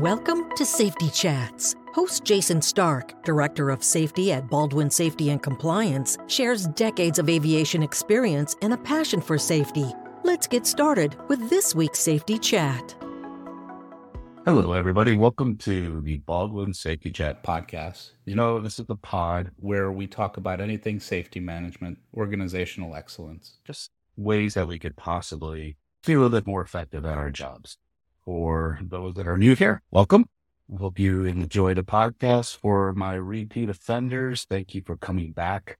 Welcome to Safety Chats. Host Jason Stark, Director of Safety at Baldwin Safety and Compliance, shares decades of aviation experience and a passion for safety. Let's get started with this week's Safety Chat. Hello, everybody. Welcome to the Baldwin Safety Chat podcast. You know, this is the pod where we talk about anything safety management, organizational excellence, just ways that we could possibly be a little bit more effective at our jobs. For those that are new here, welcome. I hope you enjoy the podcast. For my repeat offenders, thank you for coming back.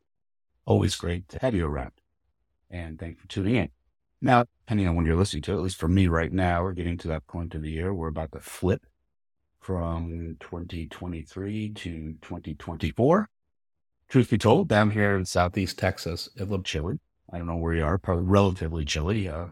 Always great to have you around. And thank you for tuning in. Now, depending on when you're listening to it, at least for me right now, we're getting to that point of the year. We're about to flip from 2023 to 2024. Truth be told, down here in Southeast Texas, a little chilly. I don't know where you are, probably relatively chilly. Uh,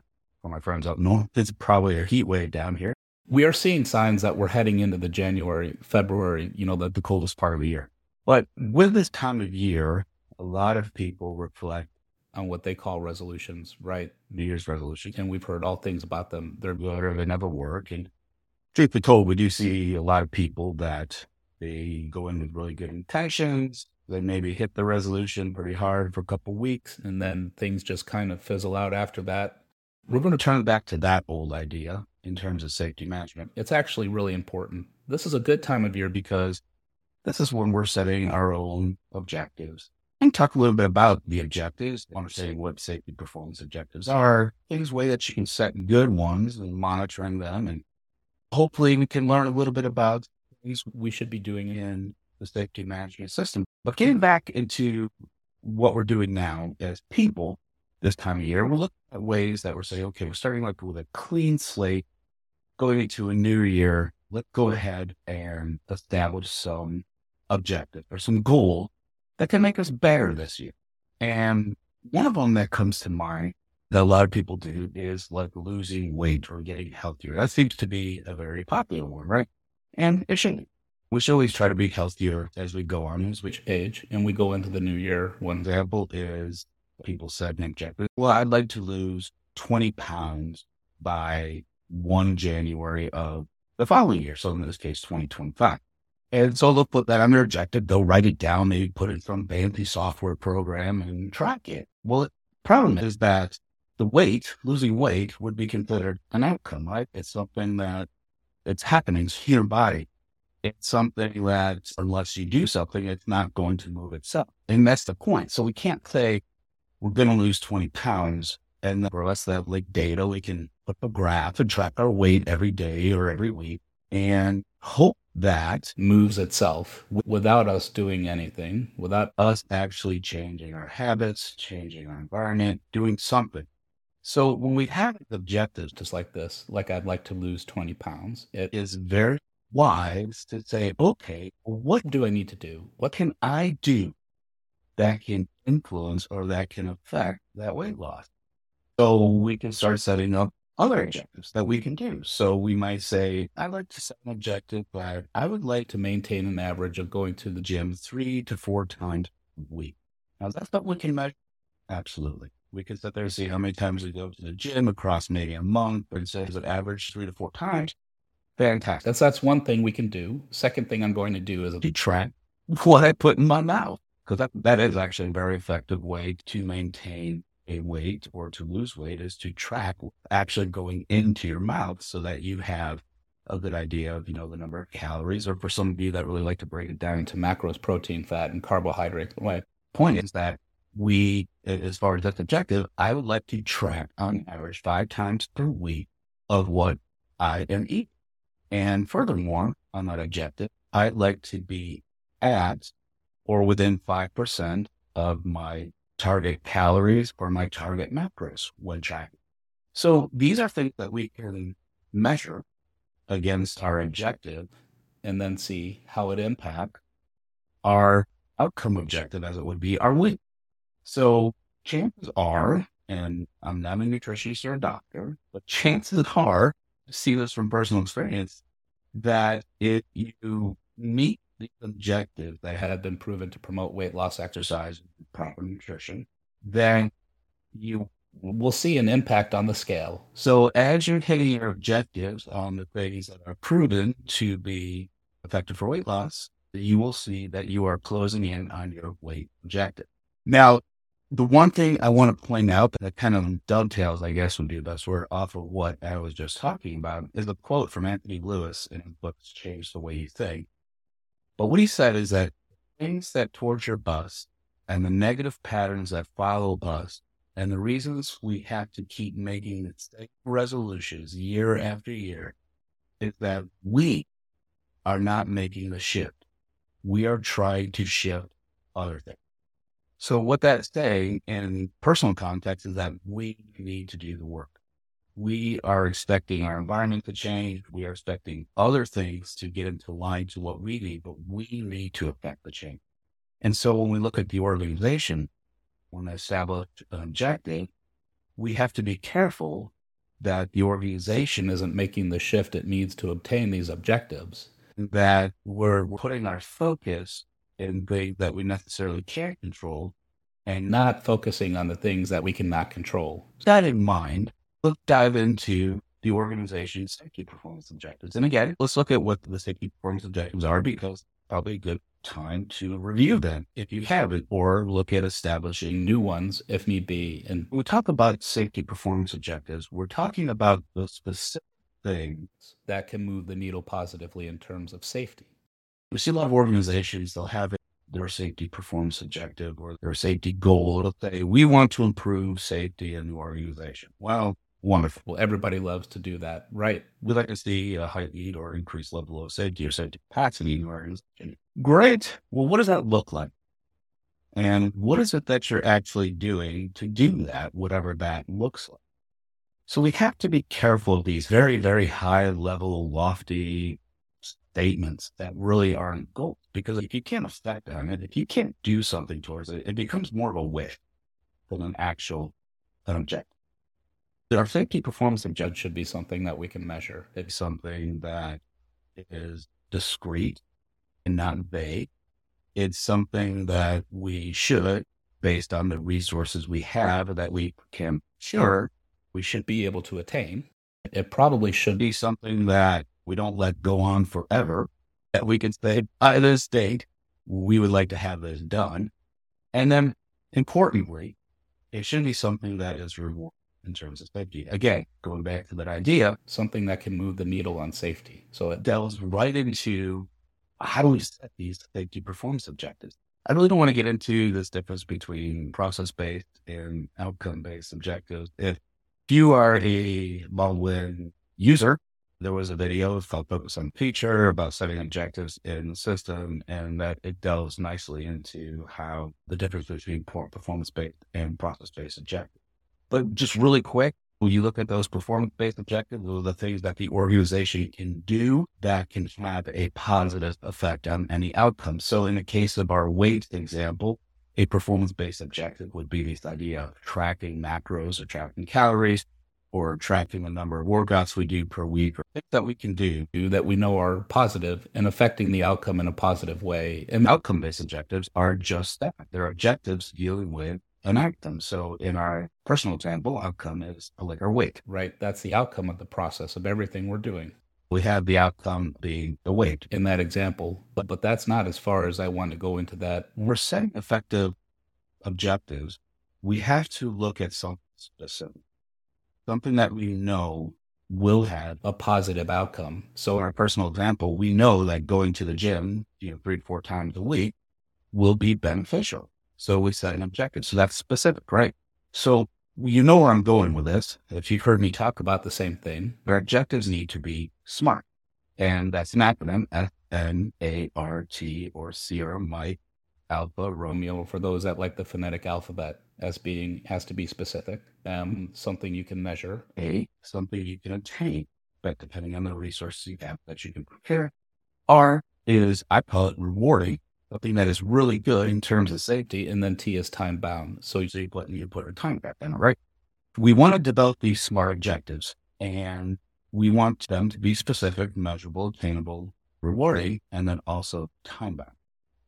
my friends up north, it's probably a heat wave down here. We are seeing signs that we're heading into the January, February, you know, the, the coldest part of the year. But with this time of year, a lot of people reflect on what they call resolutions, right? New Year's resolutions. And we've heard all things about them. They're good or they never work. And truth be told, we do see a lot of people that they go in with really good intentions. They maybe hit the resolution pretty hard for a couple weeks and then things just kind of fizzle out after that. We're going to turn back to that old idea in terms of safety management. It's actually really important. This is a good time of year because this is when we're setting our own objectives and talk a little bit about the objectives, understanding what safety performance objectives are, things way that you can set good ones and monitoring them. And hopefully we can learn a little bit about things we should be doing in the safety management system. But getting back into what we're doing now as people, this time of year. We'll look at ways that we're saying, okay, we're starting like with a clean slate, going into a new year. Let's go ahead and establish some objective or some goal that can make us better this year. And one of them that comes to mind that a lot of people do is like losing weight or getting healthier. That seems to be a very popular one, right? And it should we should always try to be healthier as we go on as we age and we go into the new year. One example is people said an objective. Well, I'd like to lose 20 pounds by 1 January of the following year. So in this case, 2025. And so they'll put that on their objective. They'll write it down, maybe put it in some fancy software program and track it. Well, the problem is that the weight, losing weight would be considered an outcome, right? It's something that it's happening to your body. It's something that unless you do something, it's not going to move itself. And that's the point. So we can't say, we're going to lose 20 pounds. And for us that like data, we can put a graph and track our weight every day or every week and hope that moves itself without us doing anything, without us actually changing our habits, changing our environment, doing something. So when we have objectives just like this, like I'd like to lose 20 pounds, it is very wise to say, okay, what do I need to do? What can I do that can influence or that can affect that weight loss. So we can start setting up other objectives that we can do. So we might say, I'd like to set an objective, but I would like to maintain an average of going to the gym three to four times a week. Now that's what we can measure. Absolutely. We can sit there and see how many times we go to the gym across maybe a month and say, is it average three to four times? Fantastic. That's, that's one thing we can do. Second thing I'm going to do is to track what I put in my mouth because that, that is actually a very effective way to maintain a weight or to lose weight is to track actually going into your mouth so that you have a good idea of, you know, the number of calories or for some of you that really like to break it down into macros, protein, fat, and carbohydrates. My point is that we, as far as that's objective, I would like to track on average five times per week of what I am eating. And furthermore, on that objective, I'd like to be at or within 5% of my target calories or my target macros when tracking. So these are things that we can measure against our objective and then see how it impacts our outcome objective as it would be our weight. So chances are, and I'm not a nutritionist or a doctor, but chances are, see this from personal experience, that if you meet the objectives that have been proven to promote weight loss exercise and proper nutrition, then you we'll see an impact on the scale. So as you're hitting your objectives on the things that are proven to be effective for weight loss, you will see that you are closing in on your weight objective. Now, the one thing I want to point out that kind of dovetails, I guess would be the best word, off of what I was just talking about is a quote from Anthony Lewis in his book, Change the Way You Think. But what he said is that things that torture us and the negative patterns that follow us and the reasons we have to keep making resolutions year after year is that we are not making the shift. We are trying to shift other things. So what that's saying in personal context is that we need to do the work. We are expecting our environment to change. We are expecting other things to get into line to what we need, but we need to affect the change. And so when we look at the organization, when they establish an objective, we have to be careful that the organization isn't making the shift it needs to obtain these objectives. That we're putting our focus in things that we necessarily can't control and not focusing on the things that we cannot control. That in mind, let's dive into the organization's safety performance objectives. And again, let's look at what the safety performance objectives are because probably a good time to review them if you haven't, or look at establishing new ones if need be. And when we talk about safety performance objectives, we're talking about the specific things that can move the needle positively in terms of safety. We see a lot of organizations, they'll have their safety performance objective or their safety goal. It'll say, we want to improve safety in the organization. Well, wonderful. Well, everybody loves to do that, right? We like to see a heightened or increased level of safety or safety capacity in the organization. Great. Well, what does that look like? And what is it that you're actually doing to do that, whatever that looks like? So we have to be careful of these very, very high level, lofty statements that really aren't goals. Because if you can't affect them, and if you can't do something towards it, it becomes more of a wish than an actual an objective. Our safety performance objective should be something that we can measure. It's something that is discrete and not vague. It's something that we should, based on the resources we have, that we can sure we should be able to attain. It probably should be something that we don't let go on forever. That we can say, by this date, we would like to have this done. And then importantly, it should be something that is rewarded in terms of safety. Again, going back to that idea, something that can move the needle on safety. So it delves right into how do we set these safety performance objectives? I really don't want to get into this difference between process based and outcome based objectives. If you are a Baldwin user, there was a video called Focus on Feature about setting objectives in the system, and that it delves nicely into how the difference between performance based and process based objectives. But just really quick, when you look at those performance based objectives, those are the things that the organization can do that can have a positive effect on any outcome. So in the case of our weight example, a performance based objective would be this idea of tracking macros or tracking calories or tracking the number of workouts we do per week or things that we can do that we know are positive and affecting the outcome in a positive way. And outcome based objectives are just that. They're objectives dealing with enact them. So in our personal example, outcome is like our weight. Right. That's the outcome of the process of everything we're doing. We have the outcome being the weight in that example, but but that's not as far as I want to go into that. We're setting effective objectives, we have to look at something specific, something that we know will have a positive outcome. So in our personal example, we know that going to the gym, you know, three to four times a week will be beneficial. So we set an objective. So that's specific, right? So you know where I'm going with this. If you've heard me talk about the same thing, our objectives need to be SMART. And that's an acronym, S-M-A-R-T or Sierra Mike Alpha Romeo. For those that like the phonetic alphabet as being, has to be specific, um, something you can measure. A, something you can attain, but depending on the resources you have that you can prepare. R is, I call it rewarding something that is really good in terms of safety. And then T is time bound. So you put, you put a time back in, right? We want to develop these SMART objectives and we want them to be specific, measurable, attainable, rewarding, and then also time bound.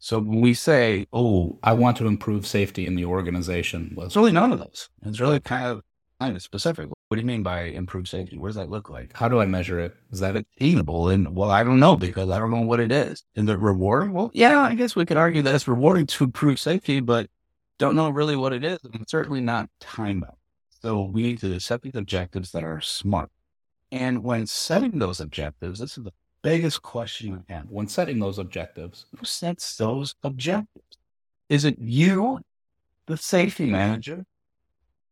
So when we say, oh, I want to improve safety in the organization, well, it's really none of those. It's really kind of kind of specific. What do you mean by improved safety? What does that look like? How do I measure it? Is that attainable? And well, I don't know because I don't know what it is. And the reward? Well, yeah, I guess we could argue that it's rewarding to improve safety, but don't know really what it is. And certainly not time bound. So we need to set these objectives that are smart. And when setting those objectives, this is the biggest question you have. When setting those objectives, who sets those objectives? Is it you, the safety manager,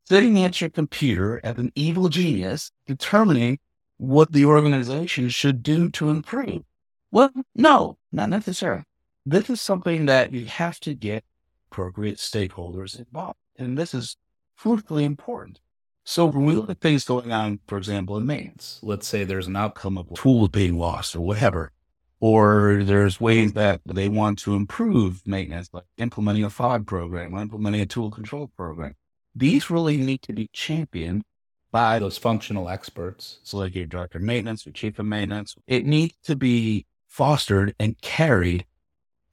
sitting at your computer as an evil genius, determining what the organization should do to improve? Well, no, not necessarily. This is something that you have to get appropriate stakeholders involved. And this is crucially important. So when we look at things going on, for example, in maintenance, let's say there's an outcome of a tool being lost or whatever, or there's ways that they want to improve maintenance, like implementing a FOD program or implementing a tool control program. These really need to be championed by those functional experts. So like your director of maintenance or chief of maintenance, it needs to be fostered and carried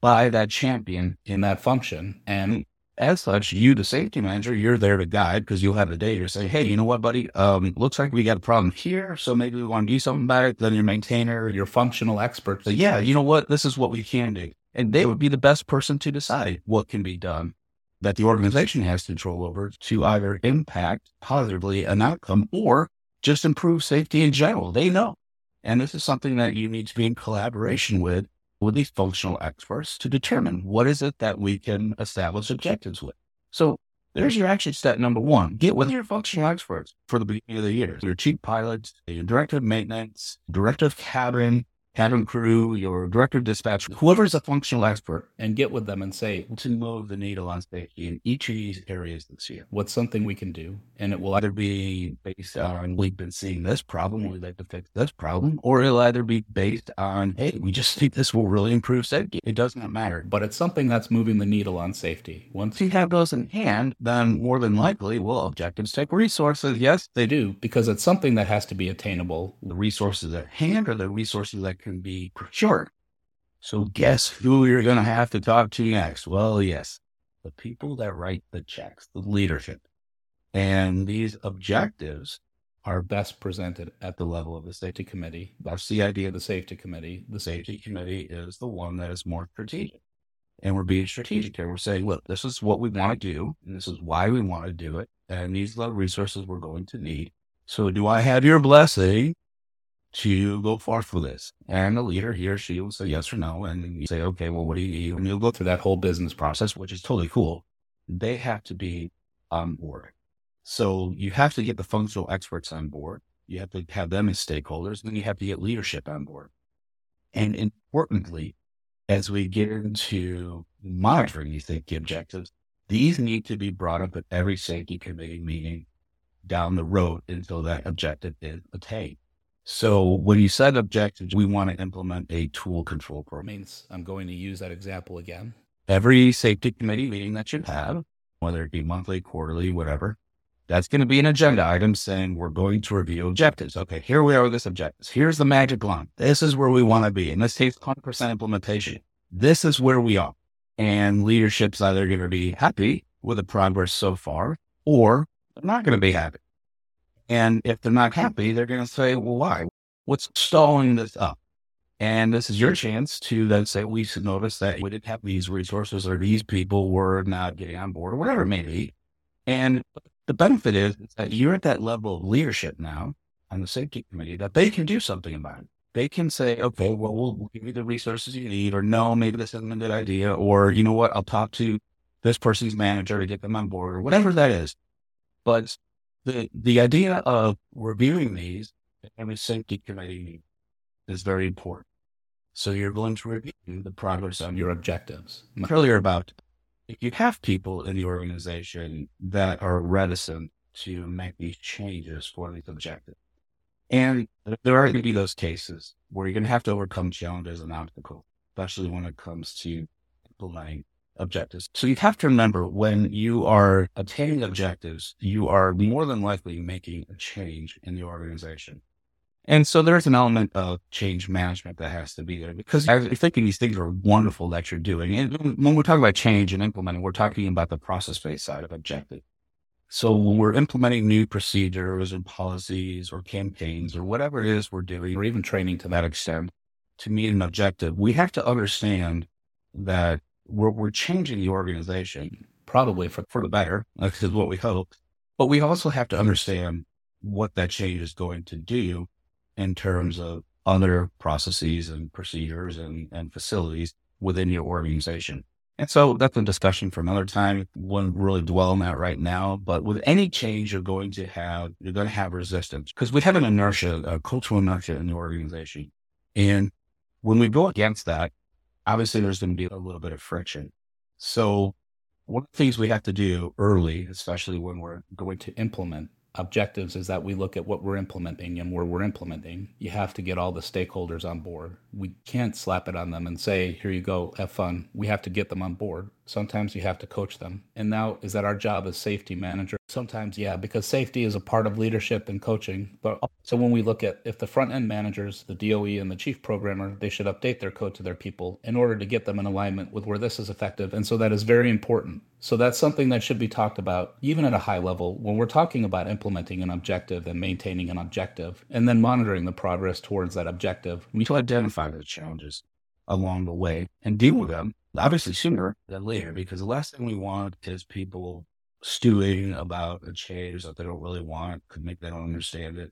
by that champion in that function. And as such, you, the safety manager, you're there to guide because you'll have the data to say, hey, you know what, buddy? Um, looks like we got a problem here. So maybe we want to do something about it. Then your maintainer, your functional expert. Say, yeah, you know what? This is what we can do. And they would be the best person to decide what can be done that the organization has control over to either impact positively an outcome or just improve safety in general. They know. And this is something that you need to be in collaboration with with these functional experts to determine what is it that we can establish objectives with. So there's your action step number one. Get with your functional experts for the beginning of the year. Your chief pilots, your director of maintenance, director of cabin, cabin crew, your director of dispatch, whoever is a functional expert, and get with them and say, to move the needle on safety in each of these areas this year. What's something we can do? And it will either be based on we've been seeing this problem, we'd like to fix this problem, or it'll either be based on, hey, we just think this will really improve safety. It does not matter. But it's something that's moving the needle on safety. Once you have those in hand, then more than likely, will objectives take resources. Yes, they do, because it's something that has to be attainable. The resources at hand are the resources that can be procured. So guess who you're going to have to talk to next? Well, yes, the people that write the checks, the leadership. And these objectives are best presented at the level of the safety committee. That's the idea of the safety committee. The safety committee is the one that is more strategic. And we're being strategic here. We're saying, look, this is what we want to do, and this is why we want to do it. And these are the resources we're going to need. So do I have your blessing to go forth with this. And the leader, he or she will say yes or no. And you say, okay, well, what do you need? And you'll go through that whole business process, which is totally cool. They have to be on board. So you have to get the functional experts on board. You have to have them as stakeholders. And then you have to get leadership on board. And importantly, as we get into monitoring these safety objectives, these need to be brought up at every safety committee meeting down the road until that objective is attained. So when you set objectives, we want to implement a tool control program. Means I'm going to use that example again. Every safety committee meeting that you have, whether it be monthly, quarterly, whatever, that's going to be an agenda item saying we're going to review objectives. Okay, here we are with this objectives. Here's the magic line. This is where we want to be. And this takes 100% implementation. This is where we are. And leadership's either going to be happy with the progress so far, or they're not going to be happy. And if they're not happy, they're going to say, well, why? What's stalling this up? And this is your chance to then say, we should notice that we didn't have these resources or these people were not getting on board or whatever it may be. And the benefit is, is that you're at that level of leadership now on the safety committee that they can do something about it. They can say, okay, well, we'll give you the resources you need, or no, maybe this isn't a good idea, or you know what, I'll talk to this person's manager to get them on board, or whatever that is. But the the idea of reviewing these in a safety committee is very important. So you're going to review the progress on your objectives. Earlier about if you have people in the organization that are reticent to make these changes for these objectives. And there are going to be those cases where you're going to have to overcome challenges and obstacles, especially when it comes to implementing objectives. So you have to remember when you are attaining objectives, you are more than likely making a change in the organization. And so there's an element of change management that has to be there because you're thinking these things are wonderful that you're doing. And when we're talking about change and implementing, we're talking about the process based side of objective. So when we're implementing new procedures and policies or campaigns or whatever it is we're doing, or even training to that extent to meet an objective, we have to understand that we're, we're changing the organization probably for, for the better. That's what we hope. But we also have to understand what that change is going to do in terms of other processes and procedures and, and facilities within your organization. And so that's a discussion for another time. Wouldn't really dwell on that right now. But with any change, you're going to have you're going to have resistance because we have an inertia, a cultural inertia in the organization. And when we go against that, obviously there's going to be a little bit of friction. So one of the things we have to do early, especially when we're going to implement objectives is that we look at what we're implementing and where we're implementing. You have to get all the stakeholders on board. We can't slap it on them and say, here you go, have fun. We have to get them on board. Sometimes you have to coach them. And now, is that our job as safety manager? Sometimes, yeah, because safety is a part of leadership and coaching. But so when we look at if the front end managers, the DOE and the chief programmer, they should update their code to their people in order to get them in alignment with where this is effective. And so that is very important. So that's something that should be talked about, even at a high level, when we're talking about implementing an objective and maintaining an objective, and then monitoring the progress towards that objective. We need to identify the challenges along the way and deal with them obviously sooner than later, because the last thing we want is people stewing about a change that they don't really want, could make they don't understand it.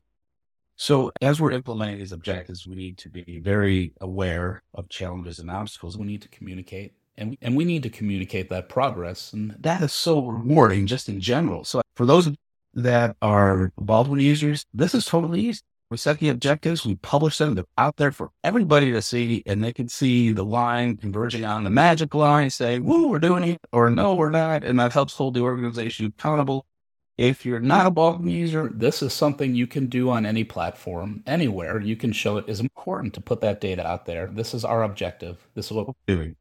So as we're implementing these objectives, we need to be very aware of challenges and obstacles. We need to communicate and, and we need to communicate that progress. And that is so rewarding just in general. So for those that are Baldwin users, this is totally easy. We set the objectives, we publish them, out there for everybody to see, and they can see the line converging on the magic line, saying, woo, we're doing it, or no, we're not. And that helps hold the organization accountable. If you're not a Baldwin user, this is something you can do on any platform, anywhere. You can show it is important to put that data out there. This is our objective. This is what we're doing.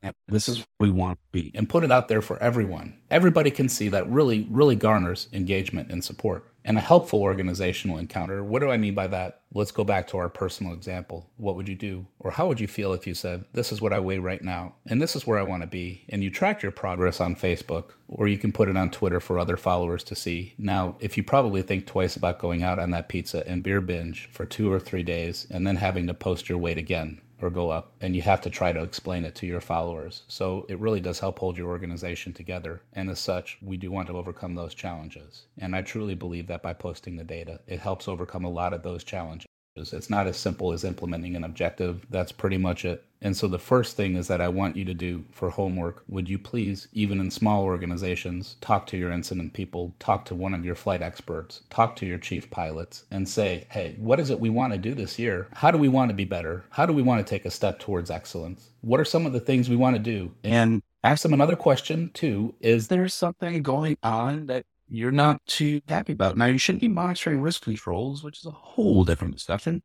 And this is what we want to be. And put it out there for everyone. Everybody can see that really, really garners engagement and support and a helpful organizational encounter. What do I mean by that? Let's go back to our personal example. What would you do? Or how would you feel if you said, This is what I weigh right now, and this is where I want to be? And you track your progress on Facebook, or you can put it on Twitter for other followers to see. Now, if you probably think twice about going out on that pizza and beer binge for two or three days and then having to post your weight again, or go up and you have to try to explain it to your followers. So it really does help hold your organization together. And as such, we do want to overcome those challenges. And I truly believe that by posting the data, it helps overcome a lot of those challenges. It's not as simple as implementing an objective. That's pretty much it. And so the first thing is that I want you to do for homework, would you please, even in small organizations, talk to your incident people, talk to one of your flight experts, talk to your chief pilots, and say, hey, what is it we want to do this year? How do we want to be better? How do we want to take a step towards excellence? What are some of the things we want to do? And ask them another question too Is there something going on that you're not too happy about. Now, you shouldn't be monitoring risk controls, which is a whole different discussion.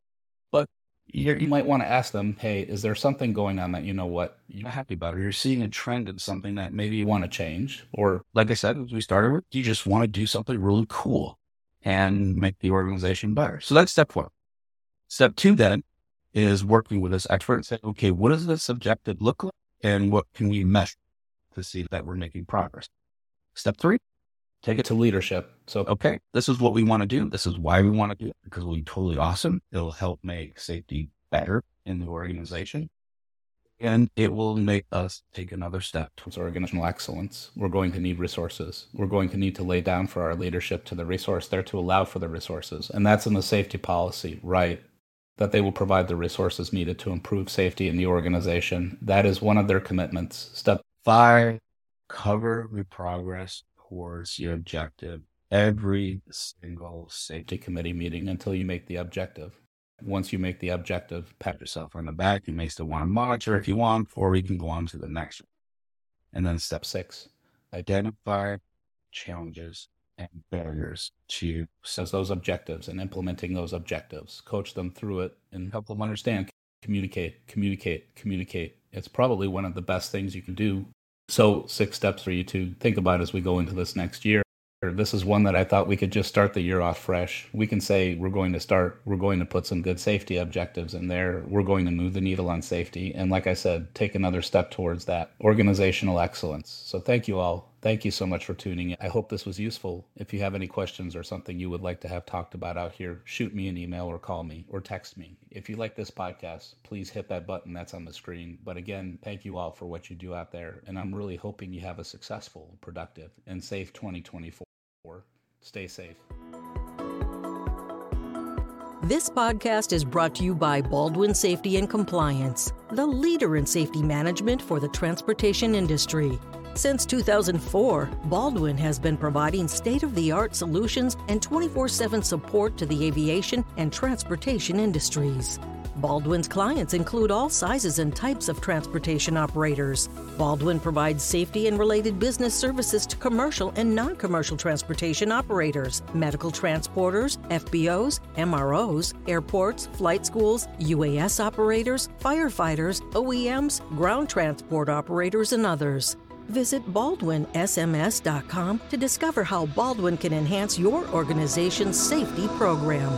But you might want to ask them, hey, is there something going on that you know what you're not happy about, or you're seeing a trend in something that maybe you want to change? Or, like I said, as we started with, you just want to do something really cool and make the organization better. So that's step one. Step two then is working with this expert and say, okay, what does this objective look like? And what can we measure to see that we're making progress? Step three, take it to leadership. So, okay, this is what we want to do. This is why we want to do it because be totally awesome. It'll help make safety better in the organization. And it will make us take another step towards organizational excellence. We're going to need resources. We're going to need to lay down for our leadership to the resource there to allow for the resources. And that's in the safety policy, right? That they will provide the resources needed to improve safety in the organization. That is one of their commitments. Step five, cover the progress towards your objective every single safety committee meeting until you make the objective. Once you make the objective, pat yourself on the back. You may still want to monitor if you want, or we can go on to the next. And then step six, identify challenges and barriers to those objectives and implementing those objectives. Coach them through it and help them understand, communicate, communicate, communicate. It's probably one of the best things you can do so, six steps for you to think about as we go into this next year. This is one that I thought we could just start the year off fresh. We can say we're going to start, we're going to put some good safety objectives in there. We're going to move the needle on safety. And like I said, take another step towards that organizational excellence. So, thank you all Thank you so much for tuning in. I hope this was useful. If you have any questions or something you would like to have talked about out here, shoot me an email or call me or text me. If you like this podcast, please hit that button that's on the screen. But again, thank you all for what you do out there. And I'm really hoping you have a successful, productive, and safe 2024. Stay safe. This podcast is brought to you by Baldwin Safety and Compliance, the leader in safety management for the transportation industry. Since 2004, Baldwin has been providing state of the art solutions and 24 7 support to the aviation and transportation industries. Baldwin's clients include all sizes and types of transportation operators. Baldwin provides safety and related business services to commercial and non commercial transportation operators, medical transporters, FBOs, MROs, airports, flight schools, UAS operators, firefighters, OEMs, ground transport operators, and others. Visit baldwinsms.com to discover how Baldwin can enhance your organization's safety program.